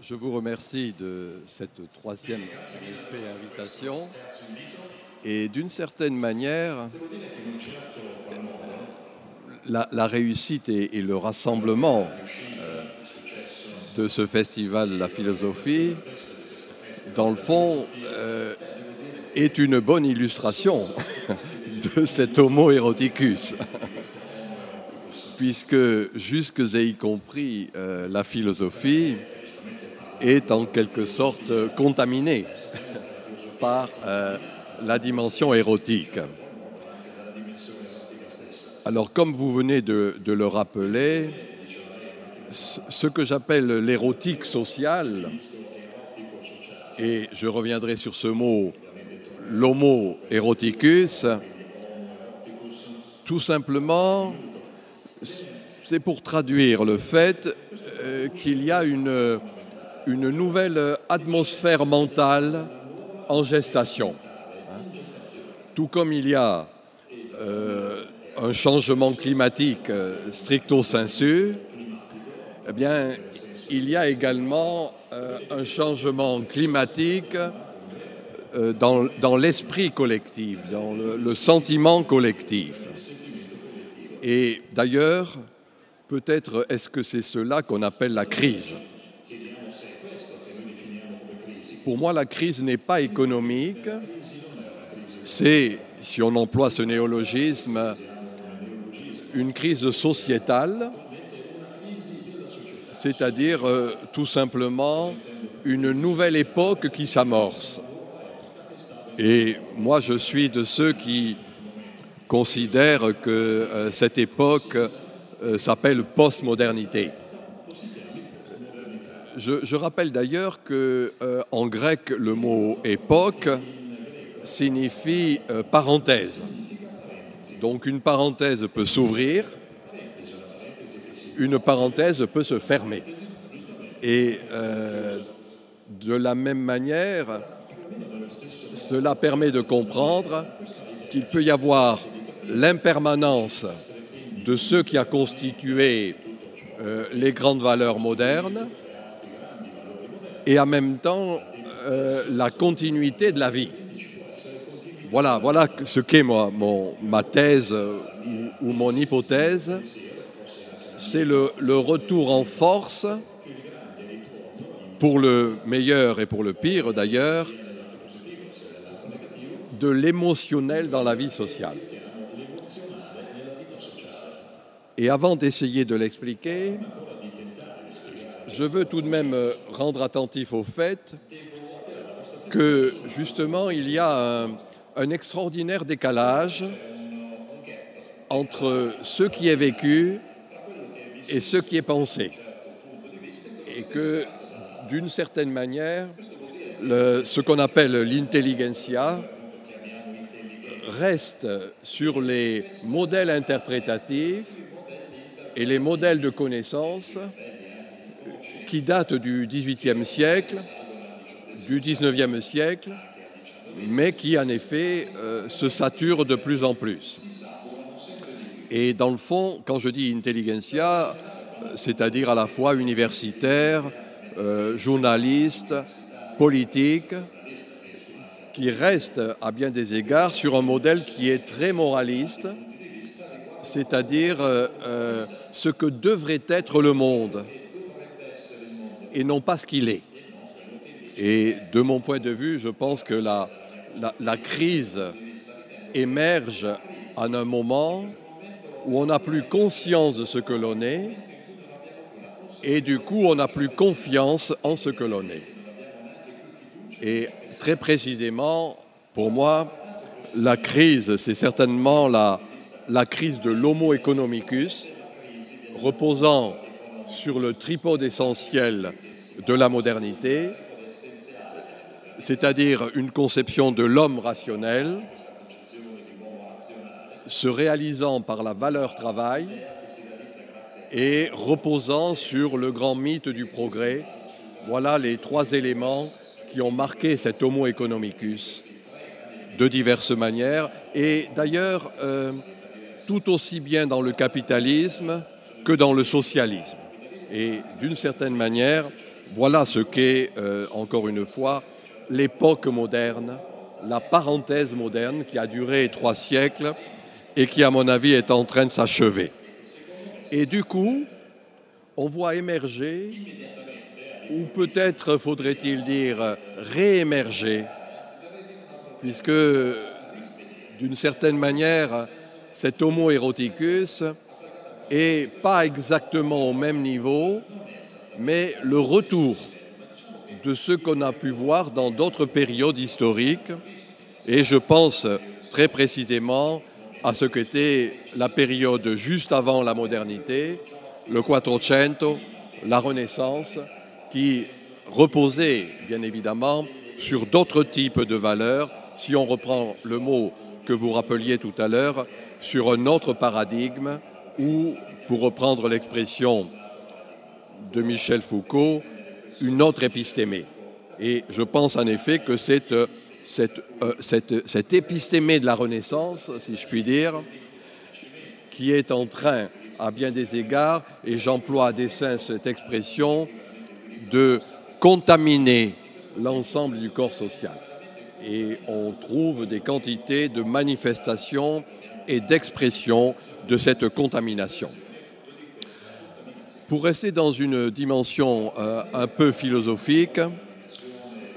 Je, vous remercie de cette troisième invitation. Et d'une certaine manière, la, réussite et, le rassemblement euh, de ce festival La philosophie, dans le fond, euh, est une bonne illustration de cet homo eroticus. Puisque jusque et y compris euh, la philosophie est en quelque sorte contaminée par la dimension érotique. Alors, comme vous venez de, le rappeler, ce que j'appelle l'érotique sociale, et je reviendrai sur ce mot, l'homo eroticus, tout simplement, c'est pour traduire le fait euh, qu'il y a une, une nouvelle atmosphère mentale en gestation. Tout comme il y a euh, un changement climatique euh, stricto sensu, eh bien, il y a également euh, un changement climatique dans, l'esprit collectif, dans le, sentiment collectif. Et d'ailleurs, peut-être est-ce que c'est cela qu'on appelle la crise. Pour moi, la crise n'est pas économique, c'est, si on emploie ce néologisme, une crise sociétale, c'est-à-dire euh, tout simplement une nouvelle époque qui s'amorce. Et moi, je suis de ceux qui considèrent que euh, cette époque euh, s'appelle postmodernité. Je, rappelle d'ailleurs que en grec, le mot époque signifie parenthèse. Donc une parenthèse peut s'ouvrir, une parenthèse peut se fermer. Et euh, de la même manière, cela permet de comprendre qu'il peut y avoir l'impermanence de ce qui a constitué euh, les grandes valeurs modernes et en même temps euh, la continuité de la vie. Voilà, voilà ce qu'est ma thèse ou, mon hypothèse. C'est le, retour en force, pour le meilleur et pour le pire d'ailleurs, de l'émotionnel dans la vie sociale. Et avant d'essayer de l'expliquer, je veux tout de même rendre attentif au fait que justement il y a un, extraordinaire décalage entre ce qui est vécu et ce qui est pensé. Et que, d'une certaine manière, ce qu'on appelle l'intelligentsia reste sur les modèles interprétatifs et les modèles de connaissance qui datent du XVIIIe siècle, du XIXe siècle, mais qui en effet euh, se sature de plus en plus. Et dans le fond, quand je dis intelligentsia, c'est-à-dire à la fois universitaire, euh, journaliste, politique, qui reste à bien des égards sur un modèle qui est très moraliste, c'est-à-dire euh, ce que devrait être le monde et non pas ce qu'il est. Et de mon point de vue, je pense que la, la, crise émerge en un moment où on n'a plus conscience de ce que l'on est et du coup on n'a plus confiance en ce que l'on est. Et très précisément, pour moi, la crise, c'est certainement la, la crise de l'homo economicus, reposant sur le tripode essentiel de la modernité, c'est-à-dire une conception de l'homme rationnel, se réalisant par la valeur travail et reposant sur le grand mythe du progrès. Voilà les trois éléments qui ont marqué cet homo economicus de diverses manières, et d'ailleurs euh, tout aussi bien dans le capitalisme que dans le socialisme. Et d'une certaine manière, Voilà ce qu'est, euh, encore une fois, l'époque moderne, la parenthèse moderne qui a duré trois siècles et qui, à mon avis, est en train de s'achever. Et du coup, on voit émerger, ou peut-être faudrait-il dire réémerger, puisque d'une certaine manière, cet homo eroticus est pas exactement au même niveau, mais le retour de ce qu'on a pu voir dans d'autres périodes historiques, et je pense très précisément à ce qu'était la période juste avant la modernité, le Quattrocento, la Renaissance, qui reposait bien évidemment sur d'autres types de valeurs, si on reprend le mot que vous rappeliez tout à l'heure, sur un autre paradigme, ou, pour reprendre l'expression de Michel Foucault, une autre épistémée. Et je pense en effet que cette, cette, euh, cette, cette épistémée de la Renaissance, si je puis dire, qui est en train, à bien des égards, et j'emploie à dessein cette expression, de contaminer l'ensemble du corps social. Et on trouve des quantités de manifestations et d'expressions de cette contamination. Pour rester dans une dimension euh, un peu philosophique,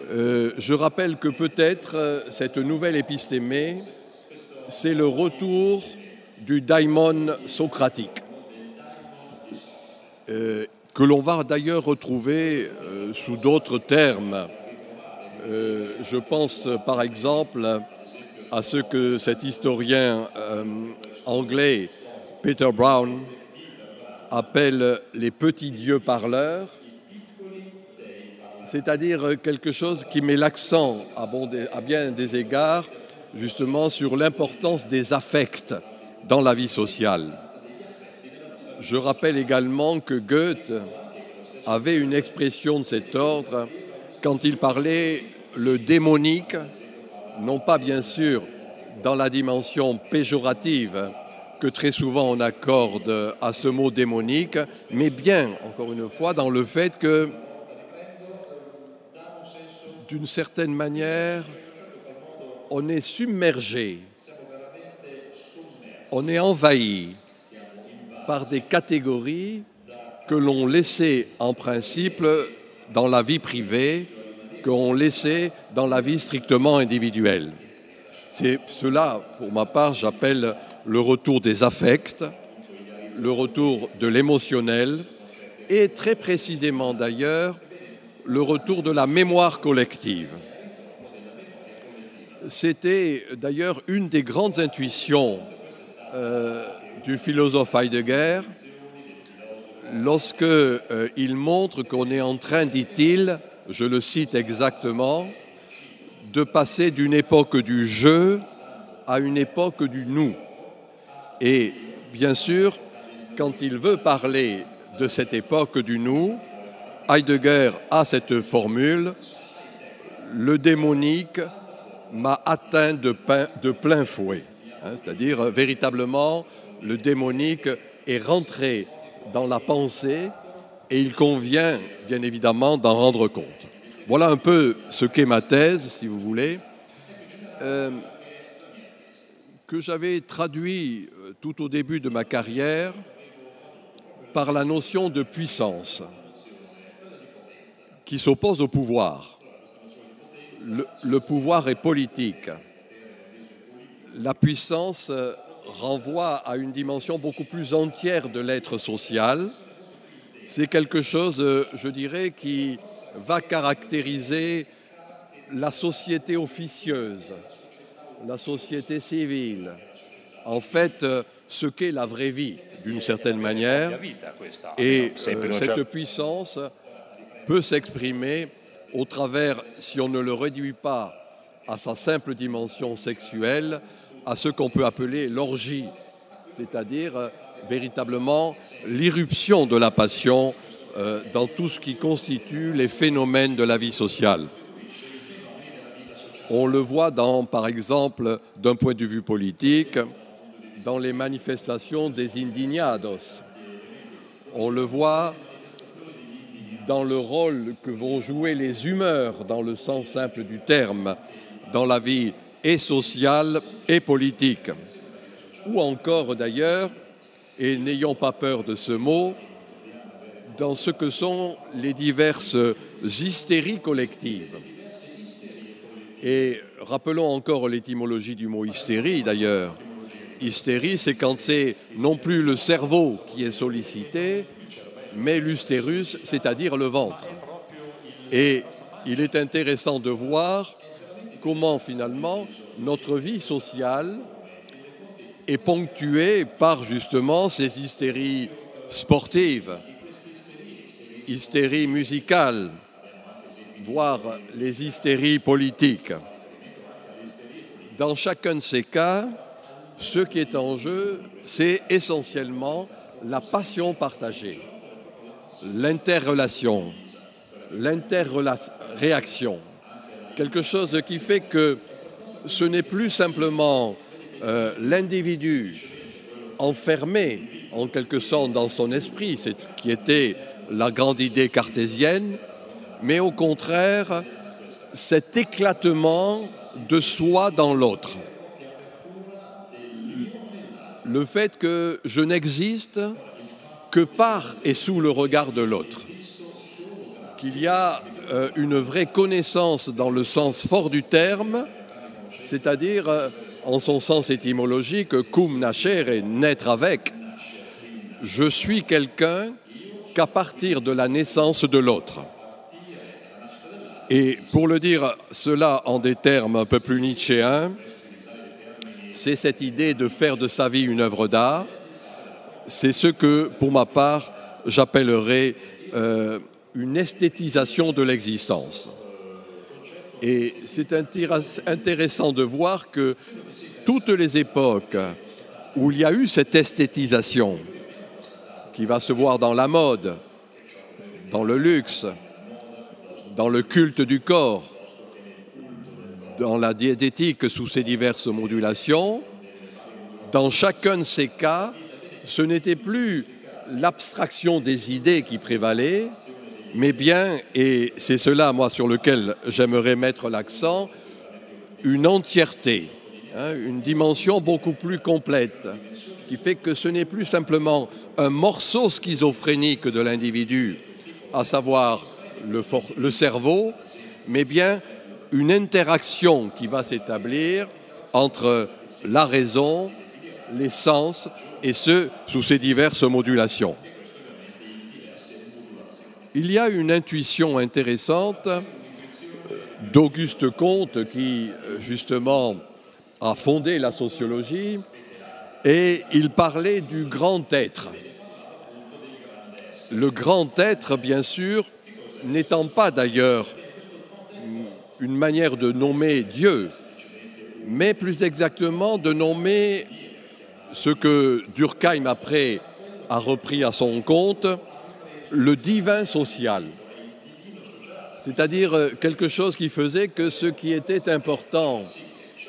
euh, je rappelle que peut-être euh, cette nouvelle épistémée, c'est le retour du daimon socratique, que l'on va d'ailleurs retrouver sous d'autres termes. je pense par exemple à ce que cet historien anglais, Peter Brown, appelle les petits dieux parleurs, c'est-à-dire quelque chose qui met l'accent à, bien des égards justement sur l'importance des affects dans la vie sociale. Je rappelle également que Goethe avait une expression de cet ordre quand il parlait le démonique, non pas bien sûr dans la dimension péjorative, que très souvent on accorde à ce mot démonique, mais bien, encore une fois, dans le fait que, d'une certaine manière, on est submergé, on est envahi par des catégories que l'on laissait en principe dans la vie privée, que l'on laissait dans la vie strictement individuelle. C'est cela, pour ma part, j'appelle le retour des affects, le retour de l'émotionnel et très précisément d'ailleurs le retour de la mémoire collective. C'était d'ailleurs une des grandes intuitions euh, du philosophe Heidegger lorsque euh, il montre qu'on est en train, dit-il, je le cite exactement, de passer d'une époque du jeu à une époque du nous. Et bien sûr, quand il veut parler de cette époque du nous, Heidegger a cette formule, le démonique m'a atteint de, plein fouet. Hein, c'est-à-dire, véritablement, le démonique est rentré dans la pensée et il convient, bien évidemment, d'en rendre compte. Voilà un peu ce qu'est ma thèse, si vous voulez. Euh, que j'avais traduit euh, tout au début de ma carrière par la notion de puissance qui s'oppose au pouvoir. Le, pouvoir est politique. La puissance euh, renvoie à une dimension beaucoup plus entière de l'être social. C'est quelque chose, euh, je dirais, qui va caractériser la société officieuse, la société civile, en fait, euh, ce qu'est la vraie vie, d'une certaine manière. Et euh, cette puissance peut s'exprimer au travers, si on ne le réduit pas à sa simple dimension sexuelle, à ce qu'on peut appeler l'orgie, c'est-à-dire véritablement l'irruption de la passion dans tout ce qui constitue les phénomènes de la vie sociale. On le voit dans, par exemple, d'un point de vue politique, dans les manifestations des indignados. On le voit dans le rôle que vont jouer les humeurs, dans le sens simple du terme, dans la vie et sociale et politique. Ou encore d'ailleurs, et n'ayons pas peur de ce mot, dans ce que sont les diverses hystéries collectives. Et rappelons encore l'étymologie du mot hystérie d'ailleurs. Hystérie, c'est quand c'est non plus le cerveau qui est sollicité, mais l'ustérus, c'est-à-dire le ventre. Et il est intéressant de voir comment finalement notre vie sociale est ponctuée par justement ces hystéries sportives, hystéries musicales, voire les hystéries politiques. Dans chacun de ces cas, ce qui est en jeu, c'est essentiellement la passion partagée, l'interrelation, l'interréaction. Quelque chose qui fait que ce n'est plus simplement euh, l'individu enfermé en quelque sorte dans son esprit, c'est qui était la grande idée cartésienne, mais au contraire cet éclatement de soi dans l'autre. Le fait que je n'existe que par et sous le regard de l'autre. Qu'il y a euh, une vraie connaissance dans le sens fort du terme, c'est-à-dire euh, en son sens étymologique, cum nascere, naître avec. Je suis quelqu'un qu'à partir de la naissance de l'autre. Et pour le dire cela en des termes un peu plus nietzschéens, c'est cette idée de faire de sa vie une œuvre d'art. C'est ce que, pour ma part, j'appellerais euh, une esthétisation de l'existence. Et c'est intéressant de voir que toutes les époques où il y a eu cette esthétisation, qui va se voir dans la mode, dans le luxe, dans le culte du corps, dans la diététique sous ses diverses modulations, dans chacun de ces cas, ce n'était plus l'abstraction des idées qui prévalait, mais bien, et c'est cela, moi, sur lequel j'aimerais mettre l'accent, une entièreté, hein, une dimension beaucoup plus complète, qui fait que ce n'est plus simplement un morceau schizophrénique de l'individu, à savoir le, cerveau, mais bien une interaction qui va s'établir entre la raison, les sens, et ce, sous ces diverses modulations. Il y a une intuition intéressante d'Auguste Comte qui, justement, a fondé la sociologie, et il parlait du grand être. Le grand être, bien sûr, n'étant pas d'ailleurs une manière de nommer Dieu, mais plus exactement de nommer ce que Durkheim après a repris à son compte, le divin social. C'est-à-dire quelque chose qui faisait que ce qui était important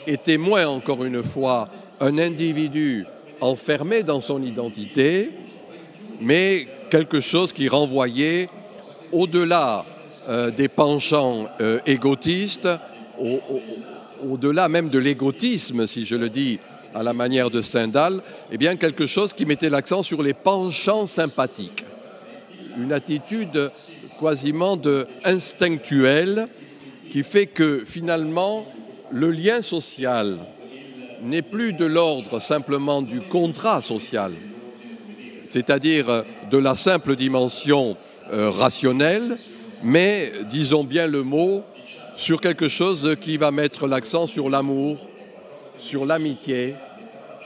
était moins, encore une fois, un individu enfermé dans son identité, mais quelque chose qui renvoyait au-delà euh, des penchants euh, égotistes, au-delà même de l'égotisme, si je le dis à la manière de Stendhal, eh bien quelque chose qui mettait l'accent sur les penchants sympathiques. Une attitude quasiment instinctuelle qui fait que finalement le lien social n'est plus de l'ordre simplement du contrat social, c'est-à-dire de la simple dimension euh, rationnel, mais disons bien le mot sur quelque chose qui va mettre l'accent sur l'amour, sur l'amitié,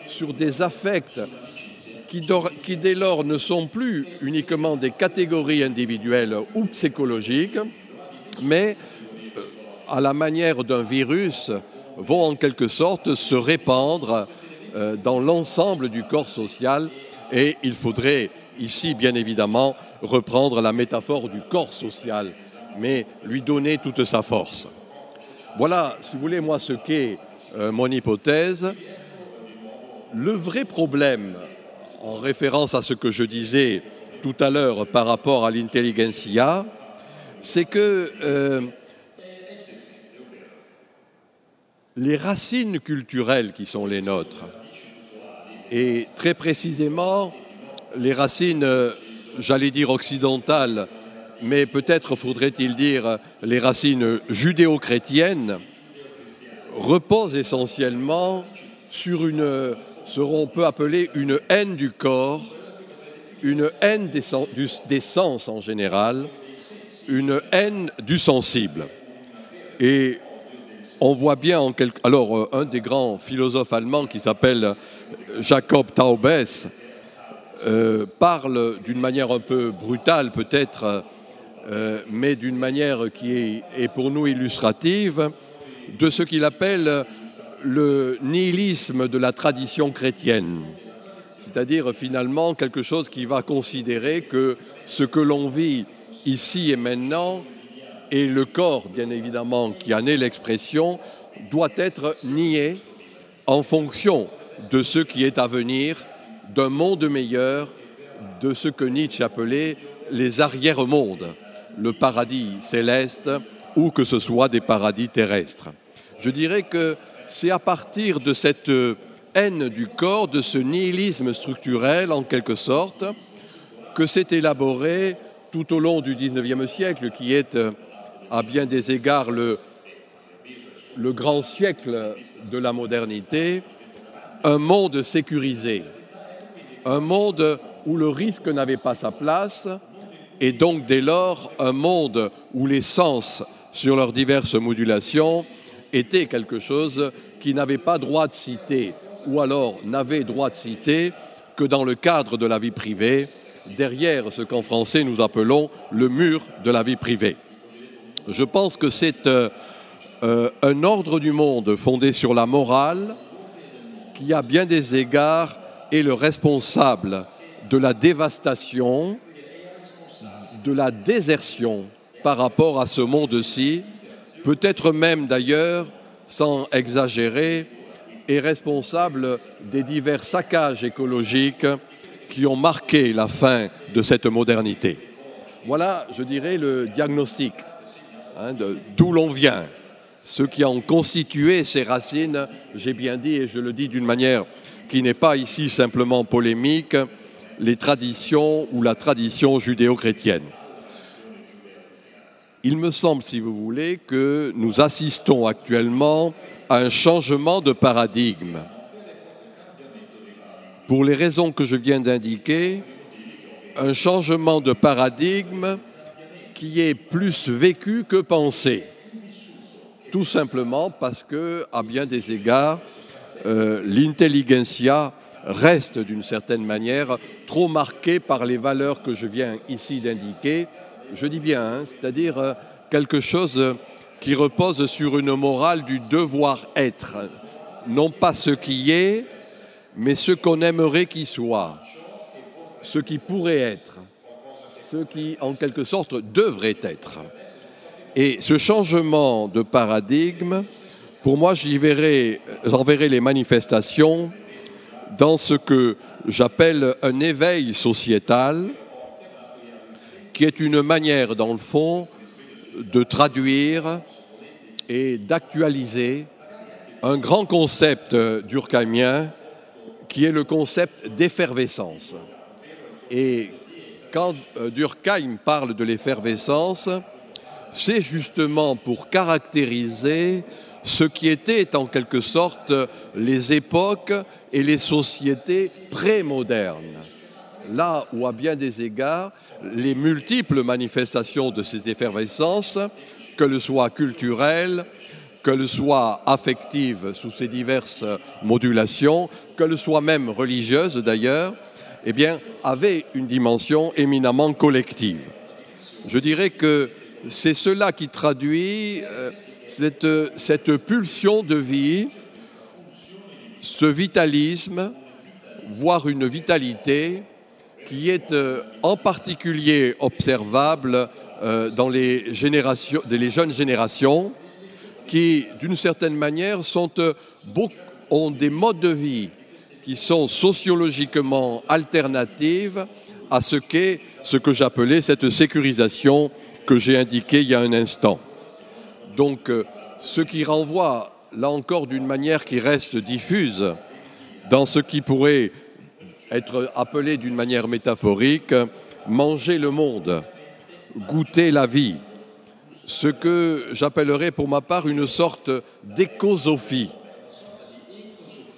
sur des affects qui, qui, dès lors ne sont plus uniquement des catégories individuelles ou psychologiques, mais euh, à la manière d'un virus vont en quelque sorte se répandre euh, dans l'ensemble du corps social et il faudrait ici, bien évidemment, reprendre la métaphore du corps social, mais lui donner toute sa force. Voilà, si vous voulez, moi, ce qu'est euh, mon hypothèse. Le vrai problème, en référence à ce que je disais tout à l'heure par rapport à l'intelligentsia, c'est que euh, les racines culturelles qui sont les nôtres, et très précisément les racines, euh, j'allais dire occidentales, mais peut-être faudrait-il dire les racines judéo-chrétiennes, reposent essentiellement sur une, qu'on peut appeler une haine du corps, une haine des, sens en général, une haine du sensible. Et on voit bien en quelque... Alors, euh, un des grands philosophes allemands qui s'appelle Jacob Taubes euh, parle d'une manière un peu brutale peut-être, euh, mais d'une manière qui est, pour nous illustrative, de ce qu'il appelle le nihilisme de la tradition chrétienne. C'est-à-dire finalement quelque chose qui va considérer que ce que l'on vit ici et maintenant, et le corps, bien évidemment, qui en est l'expression, doit être nié en fonction de ce qui est à venir, d'un monde meilleur, de ce que Nietzsche appelait les arrière-mondes, le paradis céleste ou que ce soit des paradis terrestres. Je dirais que c'est à partir de cette haine du corps, de ce nihilisme structurel en quelque sorte, que s'est élaboré tout au long du XIXe siècle, qui est euh, à bien des égards le, le grand siècle de la modernité, un monde sécurisé, un monde où le risque n'avait pas sa place, et donc dès lors un monde où les sens, sur leurs diverses modulations, étaient quelque chose qui n'avait pas droit de citer, ou alors n'avait droit de citer que dans le cadre de la vie privée, derrière ce qu'en français nous appelons le mur de la vie privée. Je pense que c'est euh, euh, un ordre du monde fondé sur la morale qui, à bien des égards, est le responsable de la dévastation, de la désertion par rapport à ce monde-ci, peut-être même d'ailleurs, sans exagérer, est responsable des divers saccages écologiques qui ont marqué la fin de cette modernité. Voilà, je dirais, le diagnostic hein, d'où l'on vient, ce qui ont constitué ces racines, j'ai bien dit, et je le dis d'une manière qui n'est pas ici simplement polémique, les traditions ou la tradition judéo-chrétienne. Il me semble, si vous voulez, que nous assistons actuellement à un changement de paradigme pour les raisons que je viens d'indiquer, un changement de paradigme qui est plus vécu que pensé. Tout simplement parce que, à bien des égards, euh, l'intelligentsia reste d'une certaine manière trop marquée par les valeurs que je viens ici d'indiquer. Je dis bien, hein, c'est-à-dire euh, quelque chose qui repose sur une morale du devoir être, non pas ce qui est, mais ce qu'on aimerait qu'il soit, ce qui pourrait être, ce qui en quelque sorte devrait être. Et ce changement de paradigme, pour moi, j'y verrai, j'en verrai les manifestations dans ce que j'appelle un éveil sociétal, qui est une manière, dans le fond, de traduire et d'actualiser un grand concept durkheimien qui est le concept d'effervescence. Et quand euh, Durkheim parle de l'effervescence, c'est justement pour caractériser ce qui était en quelque sorte les époques et les sociétés pré-modernes. Là où, à bien des égards, les multiples manifestations de ces effervescences, que le soit culturelles, qu'elle soit affective sous ses diverses modulations, qu'elle soit même religieuse d'ailleurs, eh bien, avait une dimension éminemment collective. Je dirais que c'est cela qui traduit euh, cette, cette pulsion de vie, ce vitalisme, voire une vitalité qui est euh, en particulier observable euh, dans les, jeunes générations, qui, d'une certaine manière, euh, ont des modes de vie qui sont sociologiquement alternatifs à ce qu'est ce que j'appelais cette sécurisation que j'ai indiquée il y a un instant. Donc, ce qui renvoie, là encore, d'une manière qui reste diffuse, dans ce qui pourrait être appelé d'une manière métaphorique, manger le monde, goûter la vie, ce que j'appellerais pour ma part une sorte d'écosophie.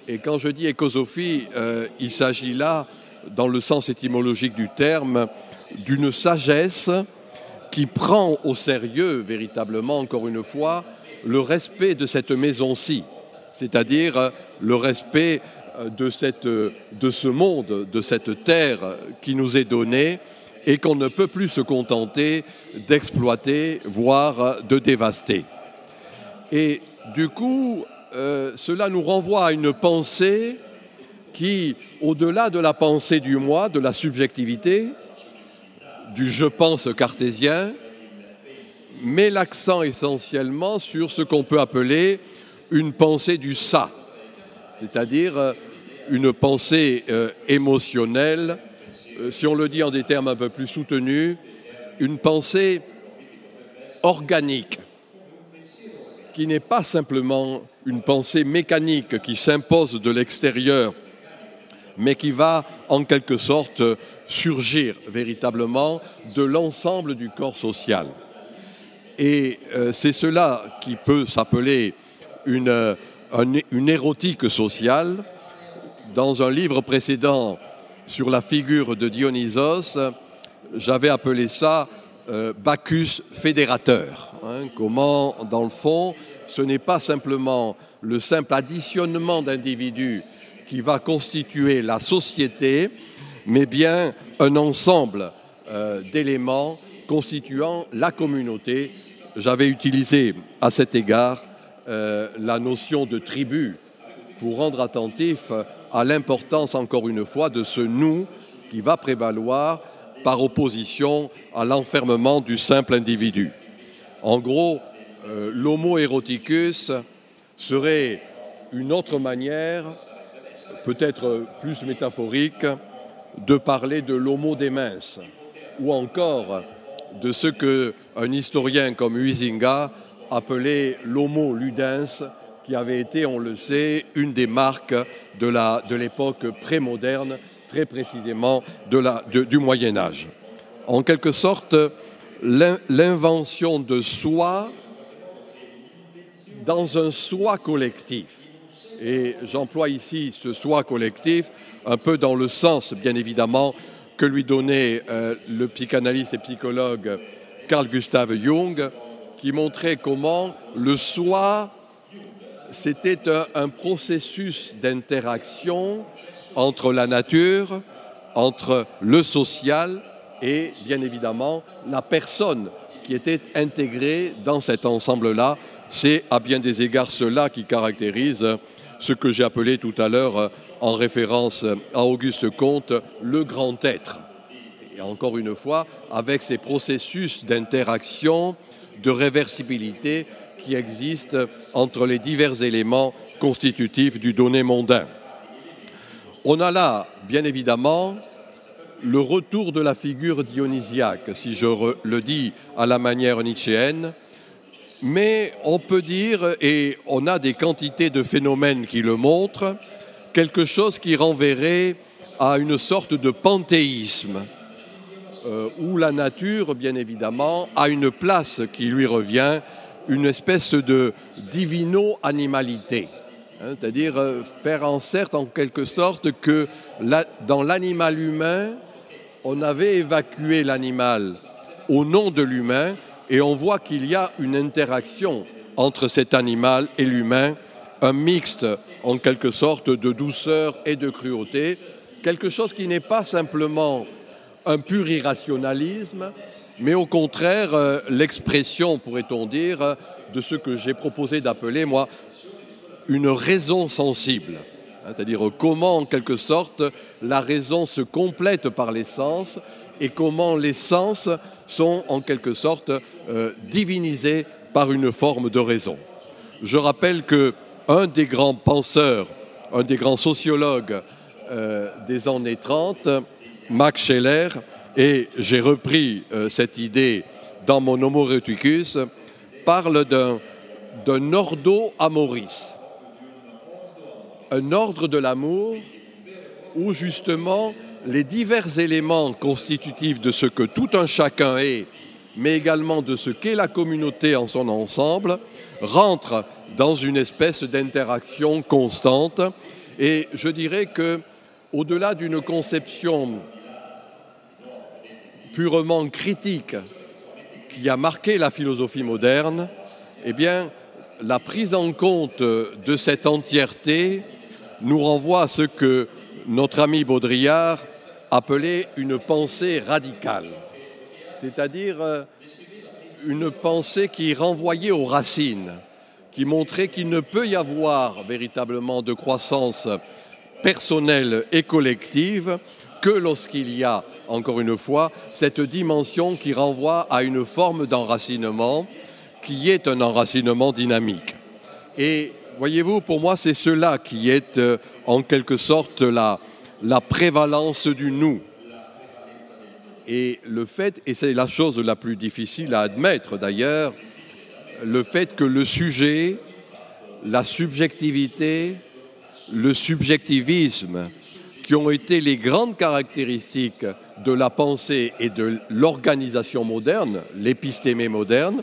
Et quand je dis écosophie, euh, il s'agit là, dans le sens étymologique du terme, d'une sagesse qui prend au sérieux, véritablement, encore une fois, le respect de cette maison-ci, c'est-à-dire le respect de, cette, de ce monde, de cette terre qui nous est donnée et qu'on ne peut plus se contenter d'exploiter, voire de dévaster. Et du coup, euh, cela nous renvoie à une pensée qui, au-delà de la pensée du moi, de la subjectivité, du je pense cartésien, met l'accent essentiellement sur ce qu'on peut appeler une pensée du ça, c'est-à-dire euh, une pensée euh, émotionnelle, euh, si on le dit en des termes un peu plus soutenus, une pensée organique, qui n'est pas simplement une pensée mécanique qui s'impose de l'extérieur, mais qui va en quelque sorte surgir véritablement de l'ensemble du corps social. Et c'est cela qui peut s'appeler une une érotique sociale. Dans un livre précédent sur la figure de Dionysos, j'avais appelé ça euh, Bacchus fédérateur. Hein. comment, dans le fond, ce n'est pas simplement le simple additionnement d'individus qui va constituer la société, mais bien un ensemble euh, d'éléments constituant la communauté. J'avais utilisé à cet égard euh, la notion de tribu pour rendre attentif à l'importance, encore une fois, de ce nous qui va prévaloir par opposition à l'enfermement du simple individu. En gros, euh, l'homo eroticus serait une autre manière, peut-être plus métaphorique, de parler de l'homo des minces, ou encore de ce qu'un historien comme Huizinga appelé l'homo ludens, qui avait été, on le sait, une des marques de l'époque prémoderne, très précisément du Moyen Âge. En quelque sorte, l'invention de soi dans un soi collectif. Et j'emploie ici ce soi collectif un peu dans le sens, bien évidemment, que lui donnait euh, le psychanalyste et psychologue Carl Gustav Jung, qui montrait comment le soi, c'était un, processus d'interaction entre la nature, entre le social et bien évidemment la personne qui était intégrée dans cet ensemble-là. C'est à bien des égards cela qui caractérise ce que j'ai appelé tout à l'heure en référence à Auguste Comte le grand être. Et encore une fois, avec ces processus d'interaction de réversibilité qui existe entre les divers éléments constitutifs du donné mondain. On a là, bien évidemment, le retour de la figure dionysiaque, si je le dis à la manière nietzschéenne, mais on peut dire, et on a des quantités de phénomènes qui le montrent, quelque chose qui renverrait à une sorte de panthéisme, euh, où la nature, bien évidemment, a une place qui lui revient, une espèce de divino-animalité. Hein, c'est-à-dire euh, faire en sorte, en quelque sorte, que dans l'animal humain, on avait évacué l'animal au nom de l'humain, et on voit qu'il y a une interaction entre cet animal et l'humain, un mixte en quelque sorte de douceur et de cruauté, quelque chose qui n'est pas simplement un pur irrationalisme, mais au contraire euh, l'expression, pourrait-on dire, de ce que j'ai proposé d'appeler, moi, une raison sensible. Hein, c'est-à-dire comment, en quelque sorte, la raison se complète par les sens et comment les sens sont, en quelque sorte, euh, divinisés par une forme de raison. Je rappelle que un des grands penseurs, un des grands sociologues euh, des années 30, Max Scheller, et j'ai repris euh, cette idée dans mon Homo eroticus, parle d'un ordo amoris, un ordre de l'amour où justement les divers éléments constitutifs de ce que tout un chacun est, mais également de ce qu'est la communauté en son ensemble, rentrent dans une espèce d'interaction constante. Et je dirais que, au-delà d'une conception purement critique qui a marqué la philosophie moderne, eh bien, la prise en compte de cette entièreté nous renvoie à ce que notre ami Baudrillard appelait une pensée radicale, c'est-à-dire euh, une pensée qui renvoyait aux racines, qui montrait qu'il ne peut y avoir véritablement de croissance personnelle et collective que lorsqu'il y a, encore une fois, cette dimension qui renvoie à une forme d'enracinement qui est un enracinement dynamique. Et voyez-vous, pour moi, c'est cela qui est euh, en quelque sorte la, la prévalence du nous. Et le fait, et c'est la chose la plus difficile à admettre d'ailleurs, le fait que le sujet, la subjectivité, le subjectivisme, qui ont été les grandes caractéristiques de la pensée et de l'organisation moderne, l'épistémé moderne,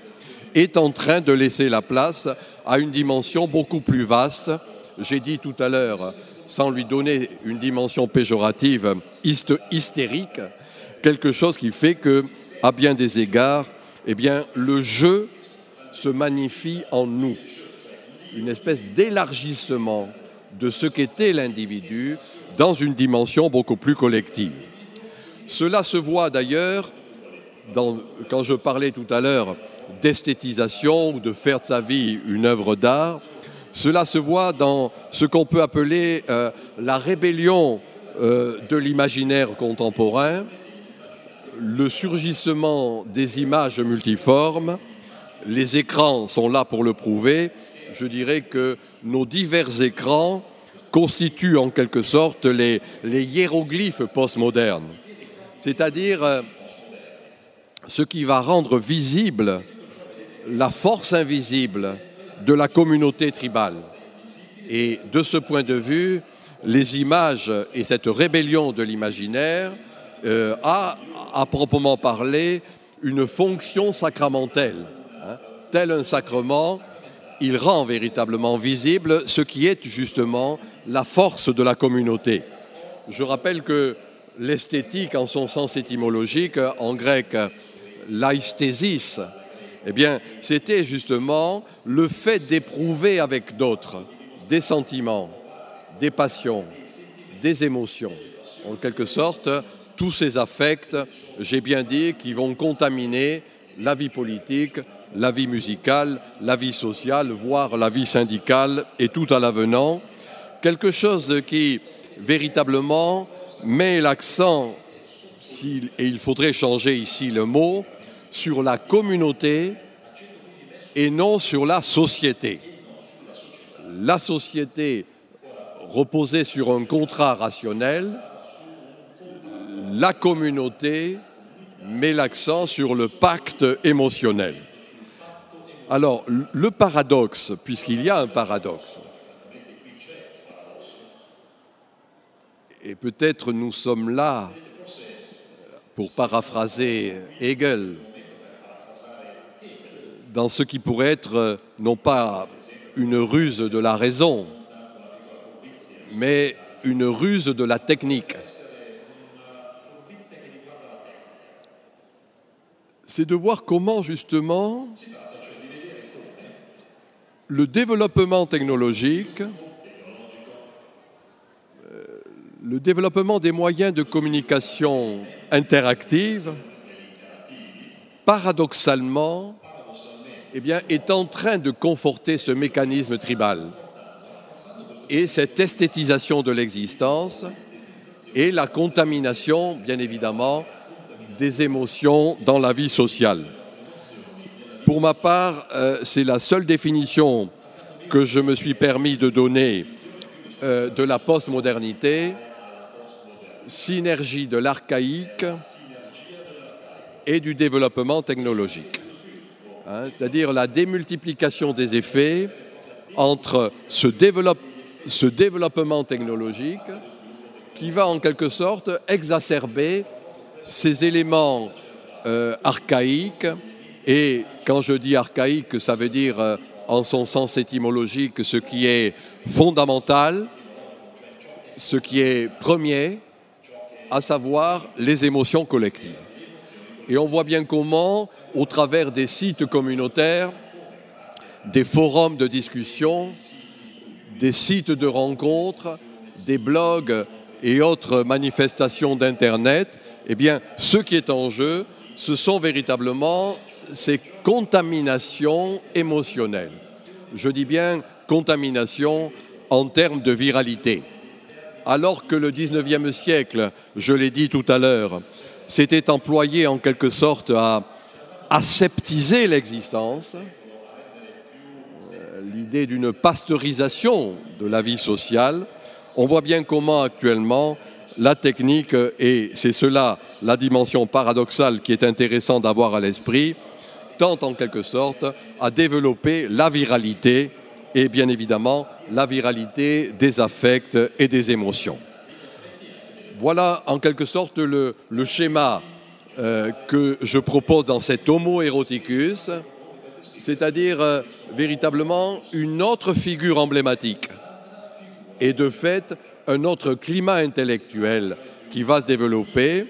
est en train de laisser la place à une dimension beaucoup plus vaste. J'ai dit tout à l'heure, sans lui donner une dimension péjorative, hystérique, quelque chose qui fait que, à bien des égards, eh bien, le jeu se magnifie en nous, une espèce d'élargissement de ce qu'était l'individu dans une dimension beaucoup plus collective. Cela se voit d'ailleurs quand je parlais tout à l'heure d'esthétisation ou de faire de sa vie une œuvre d'art, cela se voit dans ce qu'on peut appeler euh, la rébellion euh, de l'imaginaire contemporain, le surgissement des images multiformes. Les écrans sont là pour le prouver. Je dirais que nos divers écrans constituent en quelque sorte les, hiéroglyphes postmodernes, c'est-à-dire euh, ce qui va rendre visible la force invisible de la communauté tribale. Et de ce point de vue, les images et cette rébellion de l'imaginaire euh, a, à proprement parler, une fonction sacramentelle. Hein. Tel un sacrement, il rend véritablement visible ce qui est justement la force de la communauté. Je rappelle que l'esthétique, en son sens étymologique, en grec, l'aisthésis, eh bien, c'était justement le fait d'éprouver avec d'autres des sentiments, des passions, des émotions. En quelque sorte, tous ces affects, j'ai bien dit, qui vont contaminer la vie politique, la vie musicale, la vie sociale, voire la vie syndicale et tout à l'avenant. Quelque chose qui véritablement met l'accent, et il faudrait changer ici le mot, sur la communauté et non sur la société. La société reposait sur un contrat rationnel, la communauté met l'accent sur le pacte émotionnel. Alors, le paradoxe, puisqu'il y a un paradoxe, et peut-être nous sommes là, pour paraphraser Hegel, dans ce qui pourrait être non pas une ruse de la raison, mais une ruse de la technique. C'est de voir comment justement le développement technologique, euh, le développement des moyens de communication interactive, paradoxalement, eh est en train de conforter ce mécanisme tribal et cette esthétisation de l'existence et la contamination, bien évidemment, des émotions dans la vie sociale. Pour ma part, euh, c'est la seule définition que je me suis permis de donner euh, de la postmodernité, synergie de l'archaïque et du développement technologique. Hein, c'est-à-dire la démultiplication des effets entre ce, développement technologique qui va en quelque sorte exacerber ces éléments euh, archaïques. Et quand je dis archaïque, ça veut dire euh, en son sens étymologique ce qui est fondamental, ce qui est premier, à savoir les émotions collectives. Et on voit bien comment, au travers des sites communautaires, des forums de discussion, des sites de rencontres, des blogs et autres manifestations d'Internet, eh bien, ce qui est en jeu, ce sont véritablement ces contaminations émotionnelles. Je dis bien contamination en termes de viralité. Alors que le 19e siècle, je l'ai dit tout à l'heure, s'était employé en quelque sorte à aseptiser l'existence, euh, l'idée d'une pasteurisation de la vie sociale, on voit bien comment actuellement la technique, et c'est cela la dimension paradoxale qui est intéressante d'avoir à l'esprit, tente en quelque sorte à développer la viralité et bien évidemment la viralité des affects et des émotions. Voilà en quelque sorte le, schéma euh, que je propose dans cet Homo eroticus, c'est-à-dire euh, véritablement une autre figure emblématique et de fait un autre climat intellectuel qui va se développer,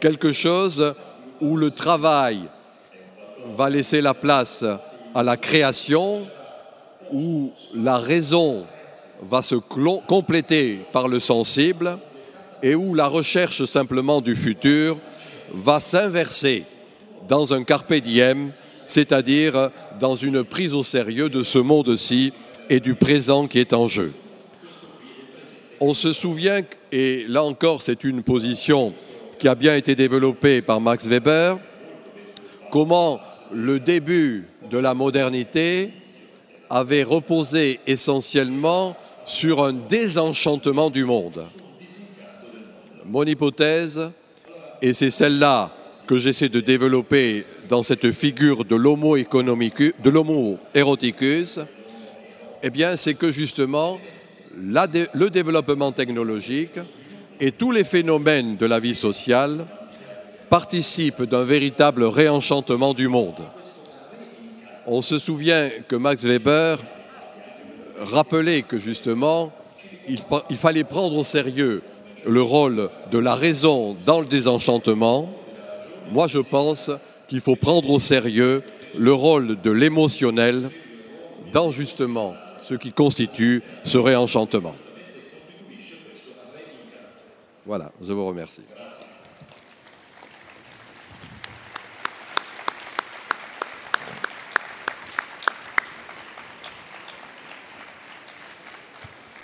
quelque chose où le travail va laisser la place à la création, où la raison va se compléter par le sensible et où la recherche simplement du futur va s'inverser dans un carpe diem, c'est-à-dire dans une prise au sérieux de ce monde-ci et du présent qui est en jeu. On se souvient, et là encore c'est une position qui a bien été développée par Max Weber, comment le début de la modernité avait reposé essentiellement sur un désenchantement du monde. Mon hypothèse, et c'est celle-là que j'essaie de développer dans cette figure de l'homo eroticus, eh c'est que justement, le développement technologique et tous les phénomènes de la vie sociale participent d'un véritable réenchantement du monde. On se souvient que Max Weber rappelait que justement, il, fallait prendre au sérieux le rôle de la raison dans le désenchantement. Moi, je pense qu'il faut prendre au sérieux le rôle de l'émotionnel dans justement ce qui constitue ce réenchantement. Voilà, je vous remercie.